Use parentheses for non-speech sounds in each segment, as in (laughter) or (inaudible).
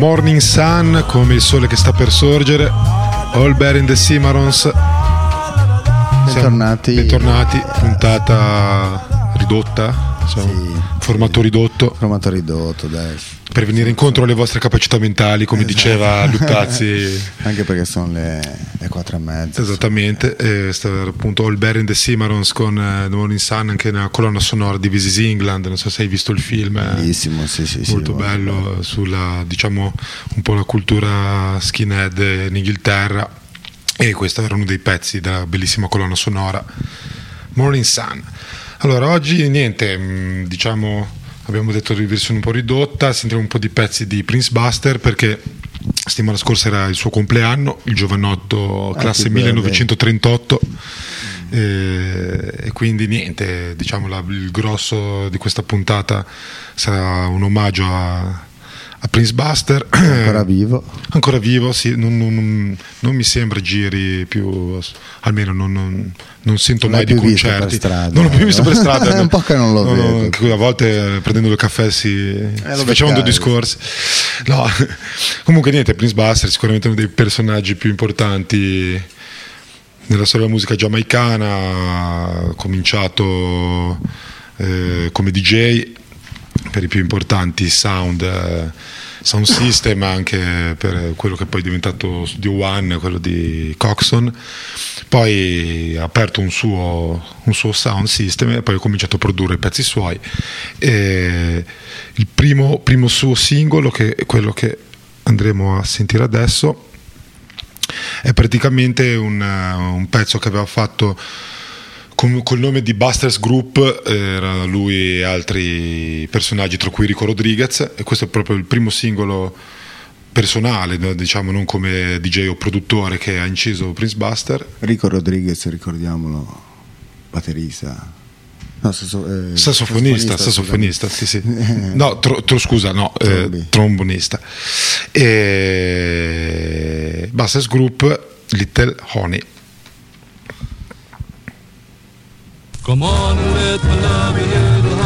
Morning Sun come il sole che sta per sorgere. All Bear in the Cimarrons. Bentornati. bentornati. Puntata ridotta, diciamo, Sì. formato ridotto. Formato ridotto, dai. Per venire incontro alle vostre capacità mentali, come Esatto. diceva Luttazzi. (laughs) Anche perché sono le, le 4 e mezza. Esattamente, e sta appunto All Bear in the Cimarrons con eh, The Morning Sun anche nella colonna sonora di This is England, non so se hai visto il film, è Bellissimo, sì, sì, sì. molto guarda. bello sulla diciamo un po' la cultura skinhead in Inghilterra e questo era uno dei pezzi della bellissima colonna sonora Morning Sun. Allora oggi niente, mh, diciamo abbiamo detto di versione un po' ridotta, sentiamo un po' di pezzi di Prince Buster perché settimana scorsa era il suo compleanno, il giovanotto Ah, classe che bello. 1938 e, quindi niente, diciamo la- il grosso di questa puntata sarà un omaggio a, a Prince Buster. Ancora (clears throat) vivo. Ancora vivo, sì, non- non- non mi sembra giri più, almeno non, non- sento Non mai di concerti. strada, non l'ho più eh? visto per strada. (laughs) È un po' che non lo vedo. anche a volte eh, prendendo il caffè si, lo si facevano beccavi. discorsi. No, (laughs) comunque niente, Prince Buster è sicuramente uno dei personaggi più importanti nella storia della musica giamaicana, ha cominciato eh, come DJ per i più importanti sound, eh, sound system, anche per quello che poi è diventato Studio One, quello di Coxon. Poi ha aperto un suo, un suo sound system e poi ha cominciato a produrre i pezzi suoi. E il primo, primo suo singolo, che è quello che andremo a sentire adesso, è praticamente un, un pezzo che aveva fatto con, col nome di Busters Group, eh, era lui e altri personaggi, tra cui Rico Rodriguez, e questo è proprio il primo singolo personale, diciamo non come DJ o produttore che ha inciso Prince Buster. Rico Rodriguez, ricordiamolo, batterista. No, sasso- eh, Sassofonista, sassofonista, sì, sì. (laughs) No, tro- tro- scusa, no, eh, trombonista. E... Busters Group, Little Honey. Come on let me love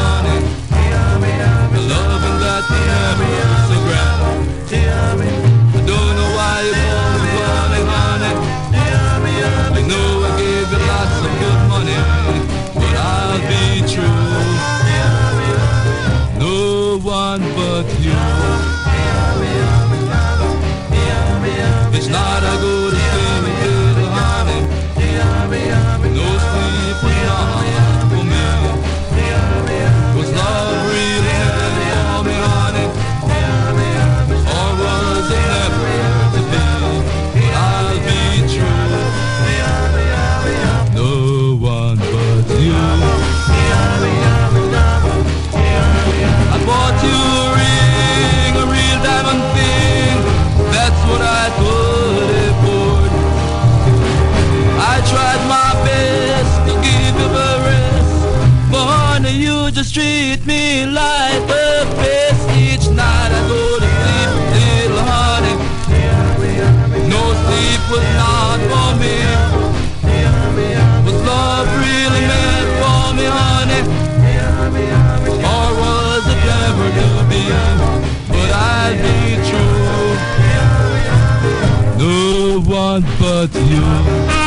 one but you.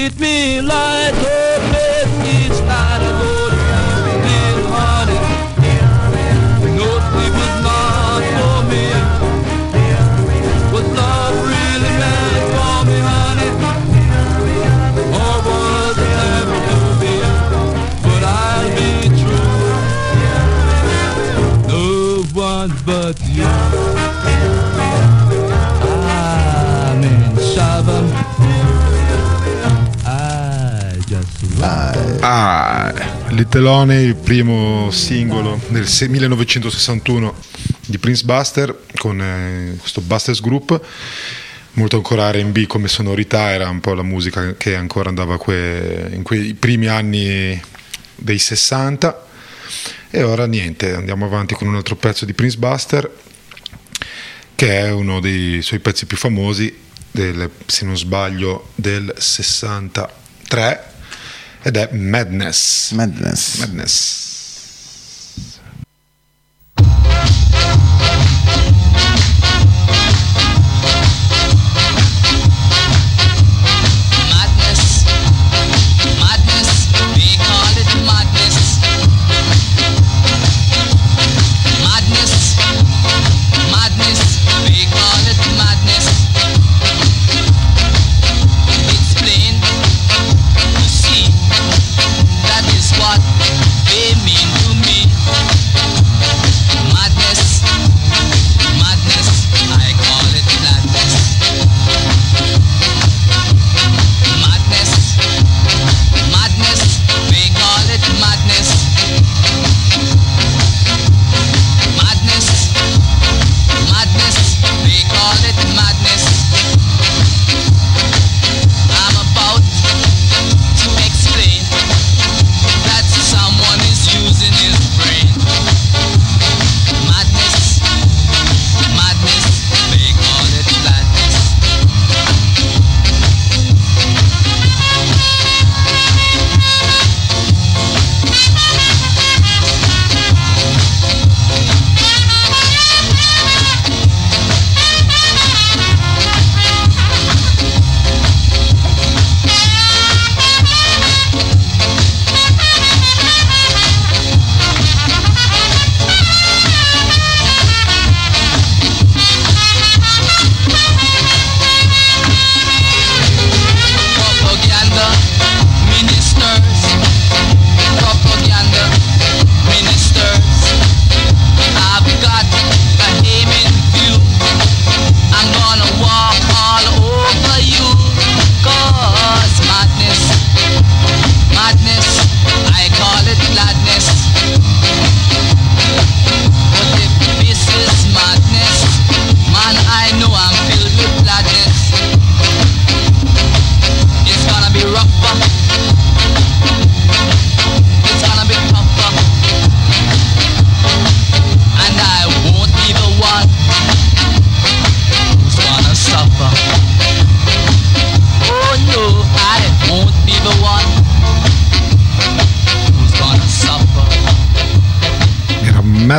Treat me like Little il primo singolo se- 1961 di Prince Buster con eh, questo Busters Group, molto ancora RB come sonorità, era un po' la musica che ancora andava que- in quei primi anni dei 60. E ora niente, andiamo avanti con un altro pezzo di Prince Buster, che è uno dei suoi pezzi più famosi, del, se non sbaglio, del 63 ed è Madness. Madness.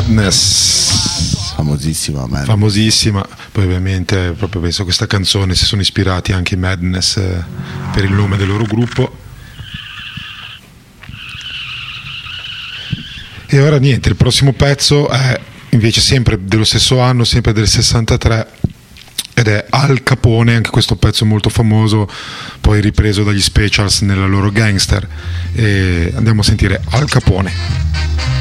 Madness. Famosissima Madness. famosissima. Poi ovviamente proprio penso a questa canzone si sono ispirati anche i Madness eh, per il nome del loro gruppo. E ora niente, il prossimo pezzo è invece sempre dello stesso anno, sempre del 63 ed è Al Capone, anche questo pezzo molto famoso, poi ripreso dagli Specials nella loro gangster. E andiamo a sentire Al Capone.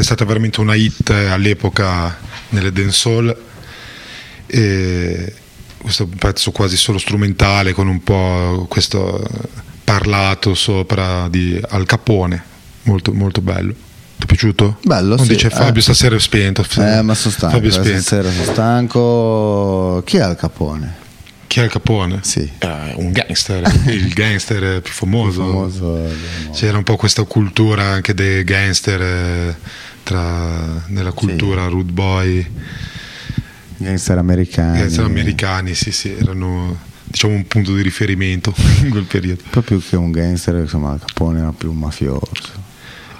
Questa è stata veramente una hit all'epoca nelle dancehall. E questo è un pezzo quasi solo strumentale con un po' questo parlato sopra di Al Capone, molto, molto bello. Ti è piaciuto? Bello, Non sì, dice Fabio, eh. stasera è spento. Eh, ma sono stanco. Fabio questa spento. sera sono stanco. Chi è Al Capone? Chi è Al Capone? Sì. Eh, un gangster, (laughs) il gangster più famoso. Famoso. eh, C'era un po' questa cultura anche dei gangster eh, tra, nella cultura rude boy, Gangster americani. gangster americani, sì sì, erano diciamo un punto di riferimento (laughs) in quel periodo. Più che un gangster, insomma, Capone era più un mafioso.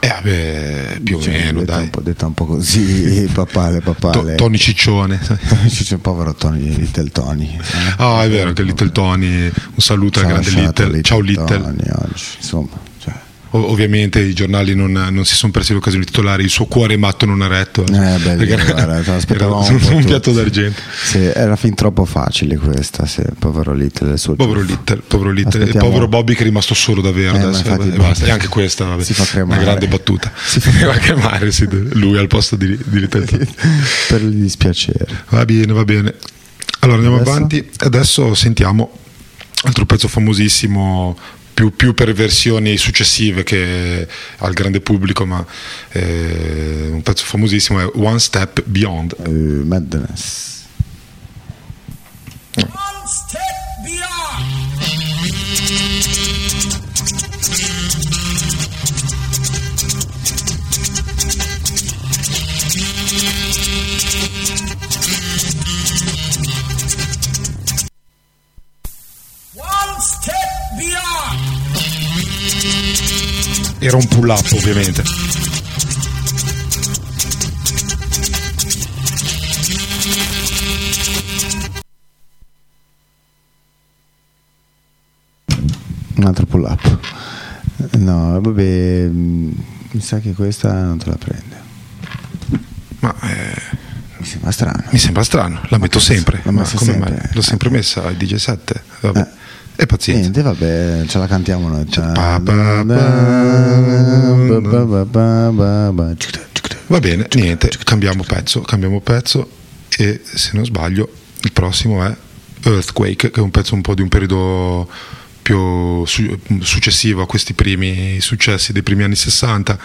Eh vabbè, più o Cioè, meno detta dai. Un po', detta un po' così, (laughs) papale, papale. Tony Ciccione. (laughs) Un povero Tony, Little Tony. eh. Ah, è vero che Little Tony, un saluto al grande lasciato Little. Ciao Little. Tony oggi, insomma, cioè, ovviamente i giornali non, non si sono presi l'occasione di titolare il suo cuore matto non eretto. Eh, beh, Perché era- era un un piatto d'argento. sì, era fin troppo facile questa, sì, povero Little. Il suo Povero. Little, povero Little. E Aspettiamo. povero Bobby che è rimasto solo davvero Eh, adesso, infatti e basta. E anche questa vabbè, si fa cremare. una grande battuta. Si fa- (laughs) cremare sì, lui al posto di, di Little (laughs) per il dispiacere. Va bene, va bene. Allora andiamo Adesso? avanti. Adesso sentiamo altro pezzo famosissimo. Più, più per versioni successive che al grande pubblico, ma eh, un pezzo famosissimo è One Step Beyond. Eh, madness. Era un pull up, ovviamente. Un altro pull up. No, vabbè, mm, mi sa che questa non te la prende. Ma eh, Mi sembra strano. mi sembra strano, la metto sempre. l'ho Ma come sempre. mai? L'ho sempre messa al DJ 7. Vabbè. Eh. E pazienza. Niente, vabbè, ce la cantiamo noi. Va bene, niente, cambiamo pezzo, cambiamo pezzo e se non sbaglio il prossimo è Earthquake, che è un pezzo un po' di un periodo più su- successivo a questi primi successi dei primi anni 60.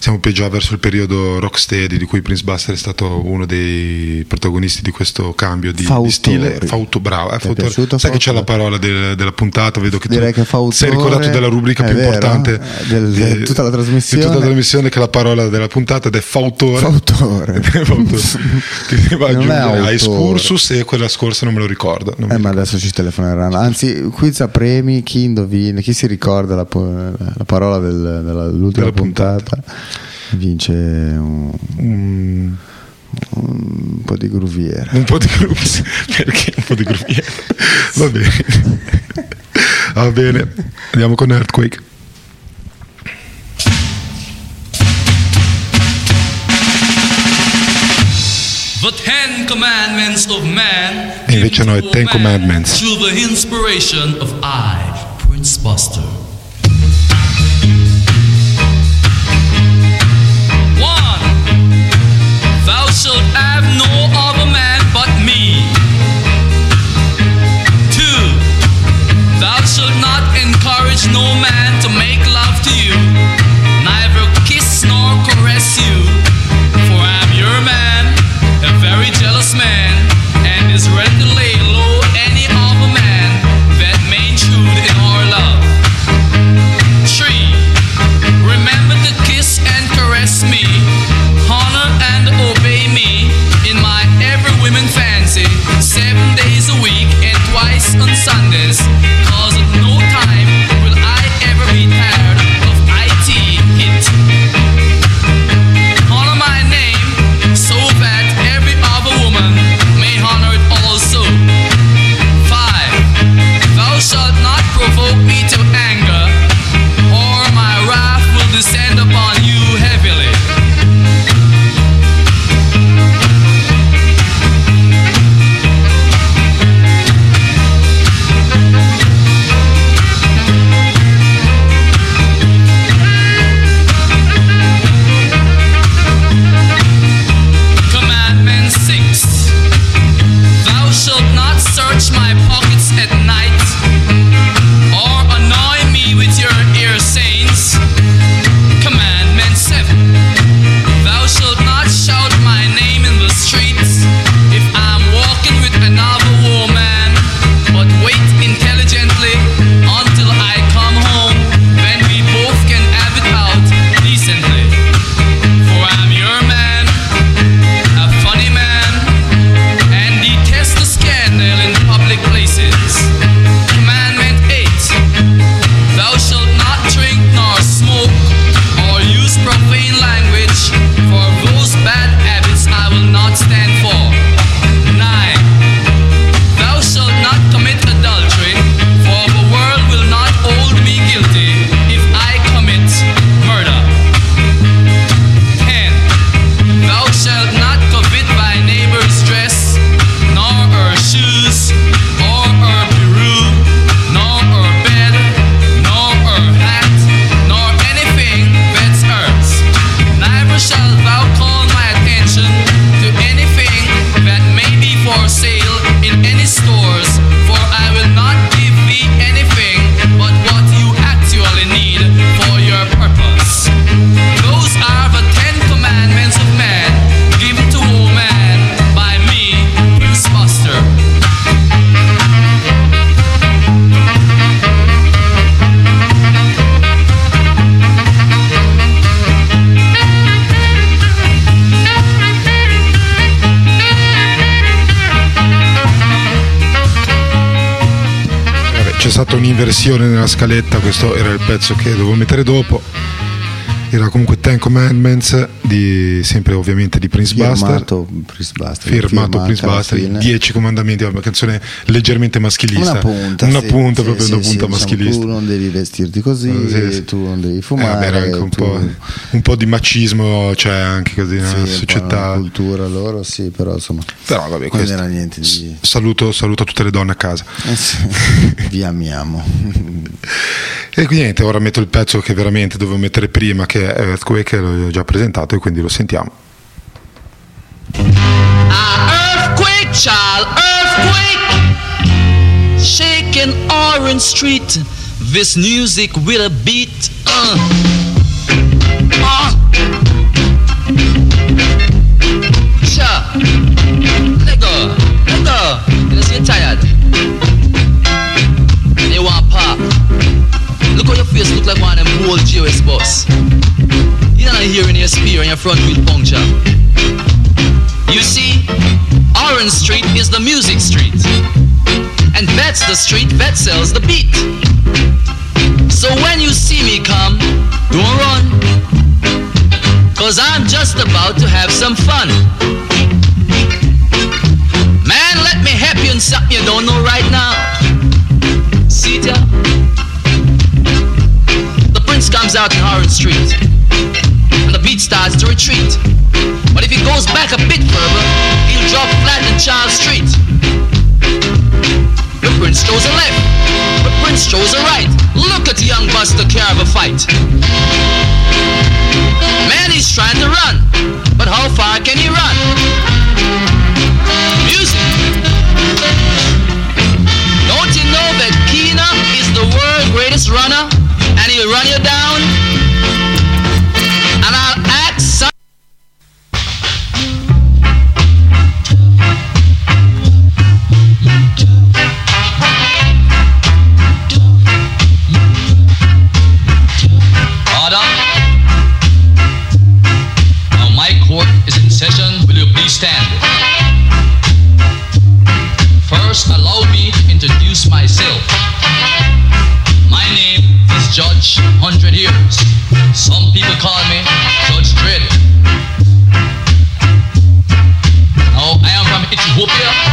Siamo più già verso il periodo rocksteady di cui Prince Buster è stato uno dei protagonisti di questo cambio di, di stile. Fauto, bravo, eh, fautore. Sai che c'è la Fautore? parola del- della puntata, vedo che Direi tu che fautore sei ricordato della rubrica più vero, importante eh, del- di tutta la trasmissione. di tutta la trasmissione che è la parola della puntata ed è fautore. Fautore. (laughs) Fautore. Che va a. Excursus e quella scorsa non me lo ricordo. Eh, ma ricordo. adesso ci telefoneranno. Anzi, quiz a premi, chi indovina, chi si ricorda la, la parola del- dell'ultima Della puntata, vince un, Mm, un po' di gruviera. un po' di gruppi. (laughs) Perché un po' di gruppi? Va bene. Va bene. Andiamo con Earthquake. The Ten Commandments of Man. E invece no, è Ten man Commandments. Through the inspiration of I, Prince Buster. Shalt have no other man but me. Two, thou shalt not encourage no man to make love to you, neither kiss nor caress you. For I'm your man, a very jealous man, and is ready stata un'inversione nella scaletta, questo era il pezzo che dovevo mettere dopo. Era comunque Ten Commandments, di, sempre ovviamente di Prince Buster. Firmato Prince Buster. Firmato Prince Buster, fine. Dieci comandamenti, una canzone leggermente maschilista. Una punta, Una sì, punta, sì, proprio sì, una punta diciamo, maschilista. tu non devi vestirti così, Eh, sì, sì. tu non devi Eh, fumare. vabbè, era anche un, tu- po', un po' di macismo, c'è anche così sì, nella società. cultura loro, sì, però insomma. Però vabbè, non questo- era niente di. Saluto, saluto tutte le donne a casa. Eh (laughs) Vi amiamo. E quindi niente, ora metto il pezzo che veramente dovevo mettere prima, che è Earthquake, l'ho già presentato e quindi lo sentiamo. Ah, earthquake, child, earthquake. Shaking Orange Street. This music with a beat. Uh. Uh. Cha. Let go. You tired. How your face look like one of them old GOS boss. You're not hearing your spear and your front wheel puncture. You see, Orange Street is the music street. And that's the street that sells the beat. So when you see me come, don't run. Cause I'm just about to have some fun. Man, let me help you in something you don't know right now. See ya? Prince comes out in Orange Street. And the beat starts to retreat. But if he goes back a bit further, he'll drop flat in Charles Street. The prince throws a left, the prince throws a right. Look at young Buster care of a fight. Man, he's trying to run, but how far can he run? Music. Don't you know that Keena is the world's greatest runner, he'll run you down? And I'll act some. Order. Now my court is in session. Will you please stand? First, allow me to introduce myself. My name Judge Hundred Years. Some people call me Judge Dredd. Now I am from Ethiopia.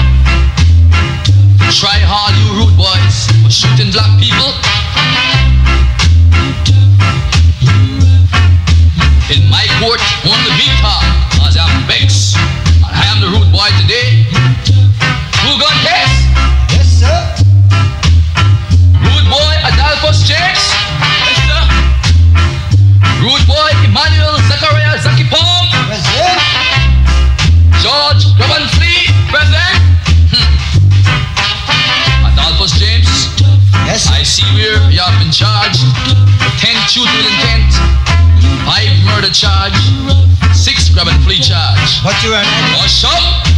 But you are not, Hush oh, up.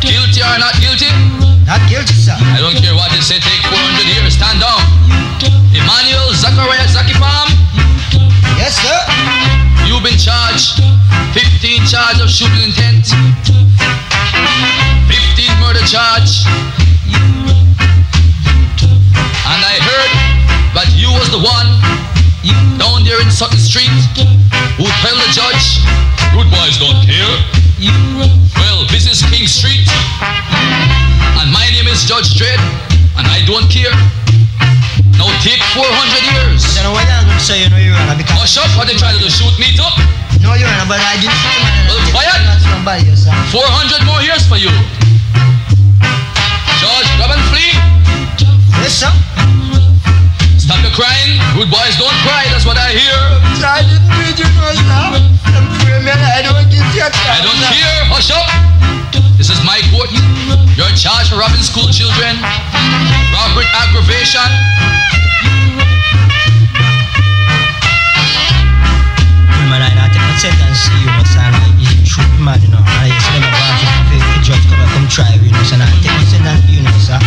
Guilty or not guilty? not guilty, sir. I don't care what they say, take 400 years, stand down. Emmanuel Zachariah Zaki Palm. Yes, sir. You've been charged 15 charge of shooting intent, 15 murder charge. And I heard that you was the one down there in Sutton Street who tell the judge, good boys don't. Well, this is King Street, and my name is Judge Dredd, and I don't care. Now take 400 years. You know what I'm going to say, you know, Your Honor, because... Hush up, what they trying to do, shoot me too? No, Your Honor, but I didn't him. I Well, quiet. shoot not somebody 400 more years for you. George, grab and flee. Yes, sir. Stop your crying. Good boys don't cry, that's what I hear. Sir, I didn't do it, you know, sir. I'm free, man. I don't get your I don't care. Hush up. This is my court. You're charged for robbing school children, robbery aggravation. Man, I not take no sentence, you know, sir. Like, you shoot man, you know. And I say, them about to the the judge come and come try, you know, sir. And I take no sentence, you know, sir.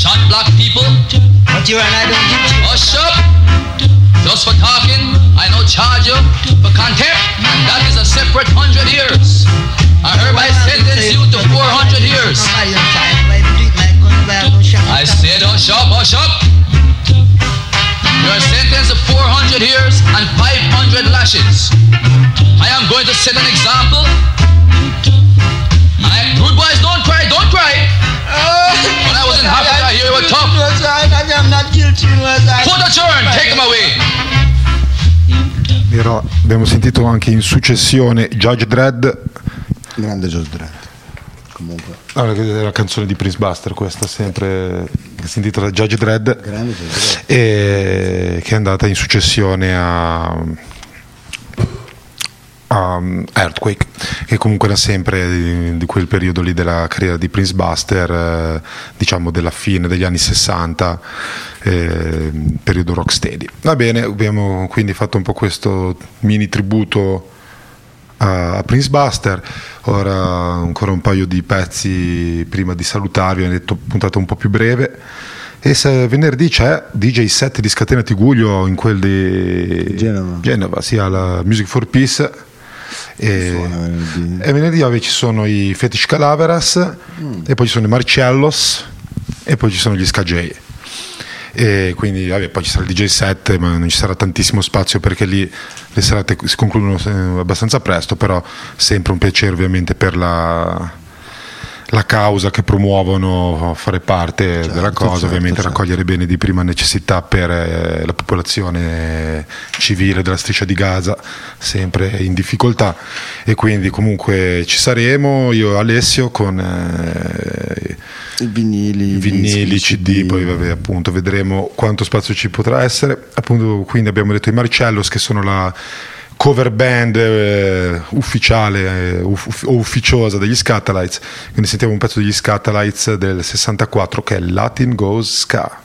Shot black people. But you and I don't give two. Hush up. Just for talking, I no charge you for contempt, and that is a separate hundred years. I hereby sentence you to 400 years. I said oh, hush up, oh, hush up. You're sentenced to 400 years and 500 lashes. I am going to set an example. I, good boys, don't cry, don't cry. Oh. When I was in Africa, (laughs) not guilty, Put a turn, take them away. Però abbiamo sentito anche in successione Judge Dredd. Grande Josh Dredd. Comunque, Allora, è la canzone di Prince Buster, questa sempre che si intitola Judge Dredd. grande Josh Dredd. e che è andata in successione a, a Earthquake, che comunque era sempre di, di quel periodo lì della carriera di Prince Buster, eh, diciamo della fine degli anni 60, eh, periodo rocksteady. Va bene, abbiamo quindi fatto un po' questo mini tributo a Prince Buster. Ora ancora un paio di pezzi prima di salutarvi, ho detto puntata un po' più breve. E venerdì c'è DJ set di Scatena Tiguglio in quel di Genova. Genova, sia la Music for Peace. E, Suona venerdì. e venerdì vabbè, ci sono i Fetish Calaveras, e poi ci sono i Marcellos, e poi ci sono gli Scagei e quindi vabbè, poi ci sarà il DJ set ma non ci sarà tantissimo spazio perché lì le serate si concludono eh, abbastanza presto però sempre un piacere ovviamente per la, la causa che promuovono fare parte della cosa certo, ovviamente certo. raccogliere beni di prima necessità per eh, la popolazione civile della striscia di Gaza sempre in difficoltà e quindi comunque ci saremo io e Alessio con eh, I vinili, i vinili, CD, poi vabbè, appunto vedremo quanto spazio ci potrà essere. Appunto, quindi abbiamo detto i Marcellos che sono la cover band eh, ufficiale eh, uff- o ufficiosa degli Scatalites. Quindi sentiamo un pezzo degli Scatalites del 64 che è Latin Goes Ska.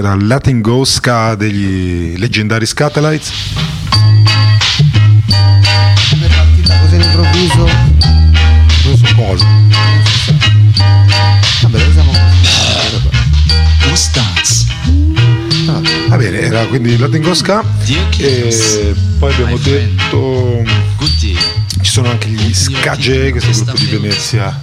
Era Letting Go Ska degli leggendari Scatalites. Come è partita così all'improvviso? Non so cosa. Vabbè, lo usiamo What's that? Va bene, era quindi Letting Go Ska e poi abbiamo detto ci sono anche gli Skage, questo gruppo di Venezia.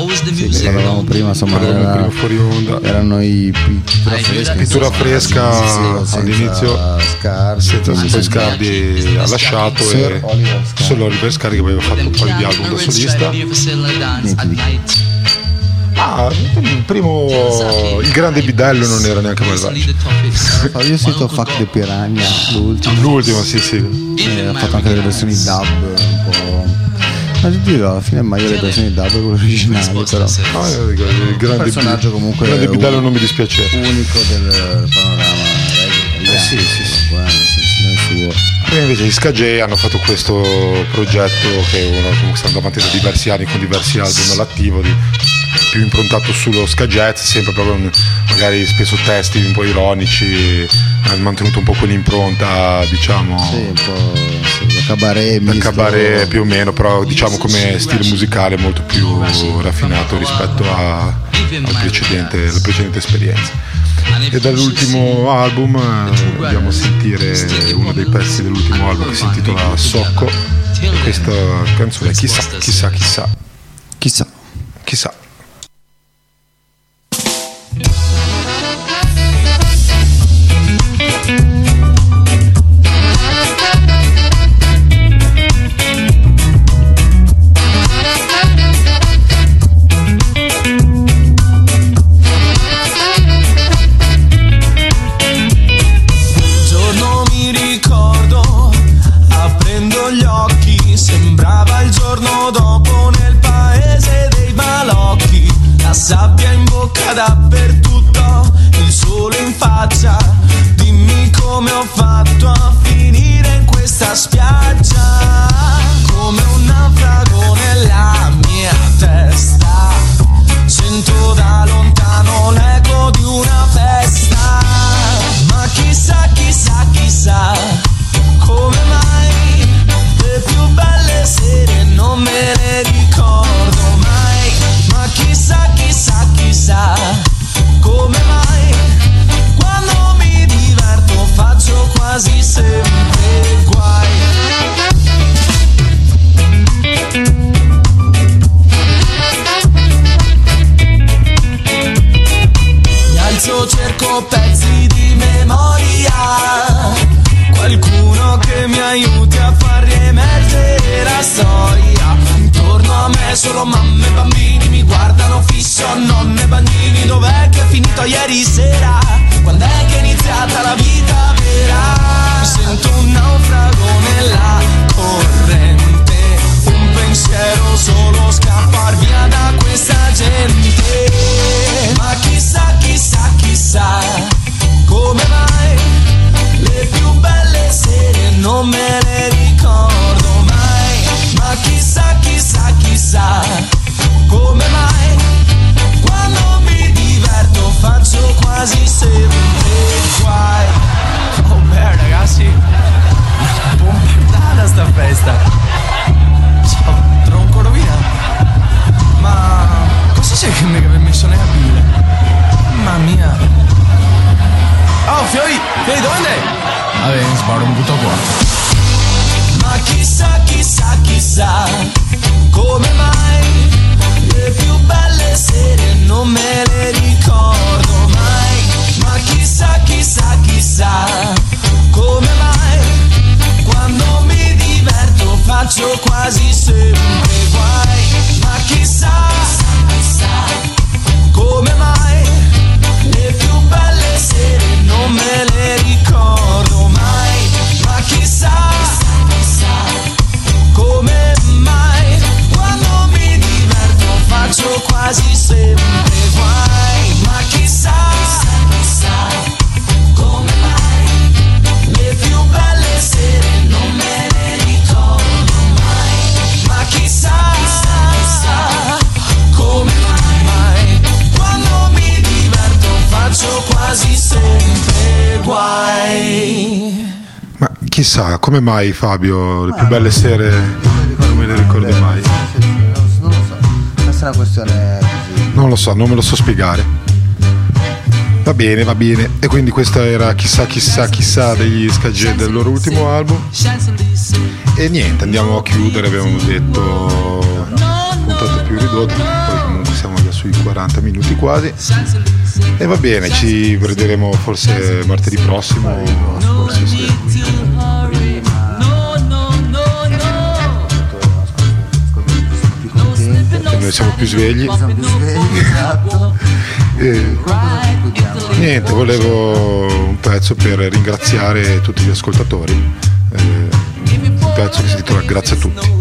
Always the Sì, music. parlavamo prima, insomma, era- prima fuori onda. erano i pittura Hai fresca, Pittura fresca senza all'inizio, scardi, senza senza- poi Scardi ha lasciato Sir e Oliver Scardi. solo Oliver Scardi che aveva fatto un po' di album da solista. Ah, il primo, il grande bidello non era neanche malvagio. Io ho sentito Fuck the Piranha, l'ultimo. L'ultimo, sì, sì. E ha fatto anche delle versioni dub un po'. Ma ti dirò, alla fine è meglio le versioni dub originali, però. Ah, il Un grande, personaggio comunque il grande bidello un- non mi dispiace. unico del panorama. Eh, sì, sì, sì. comunque. E invece gli Skage hanno fatto questo progetto che uno comunque sta andando avanti da diversi anni con diversi album all'attivo, di- più improntato sullo ska jazz, sempre proprio magari spesso testi un po' ironici, hanno mantenuto un po' quell'impronta, diciamo, Sì, un po' cabaret misto. cabaret più o meno, però diciamo come stile musicale molto più raffinato rispetto a- al precedente, alla precedente esperienza. E dall'ultimo album eh, andiamo a sentire uno dei pezzi dell'ultimo album che si intitola Socco. E questa canzone chissà, chissà, chissà, Chissà. chissà. Dappertutto, il sole in faccia. Come mai Fabio, le più belle sere non me le ricordo mai. Non lo so, questa è una questione così. Non lo so, non me lo so spiegare. Va bene, va bene. E quindi questa era chissà, chissà, chissà degli Skagè del loro ultimo album. E niente, andiamo a chiudere, abbiamo detto puntate più ridotte, poi comunque siamo già sui 40 minuti quasi. E va bene, ci vedremo forse martedì prossimo, forse sì. Noi siamo più svegli. siamo più svegli, esatto. (laughs) E chiudiamo? niente, volevo un pezzo per ringraziare tutti gli ascoltatori. Eh, un pezzo che si intitola Grazie a tutti.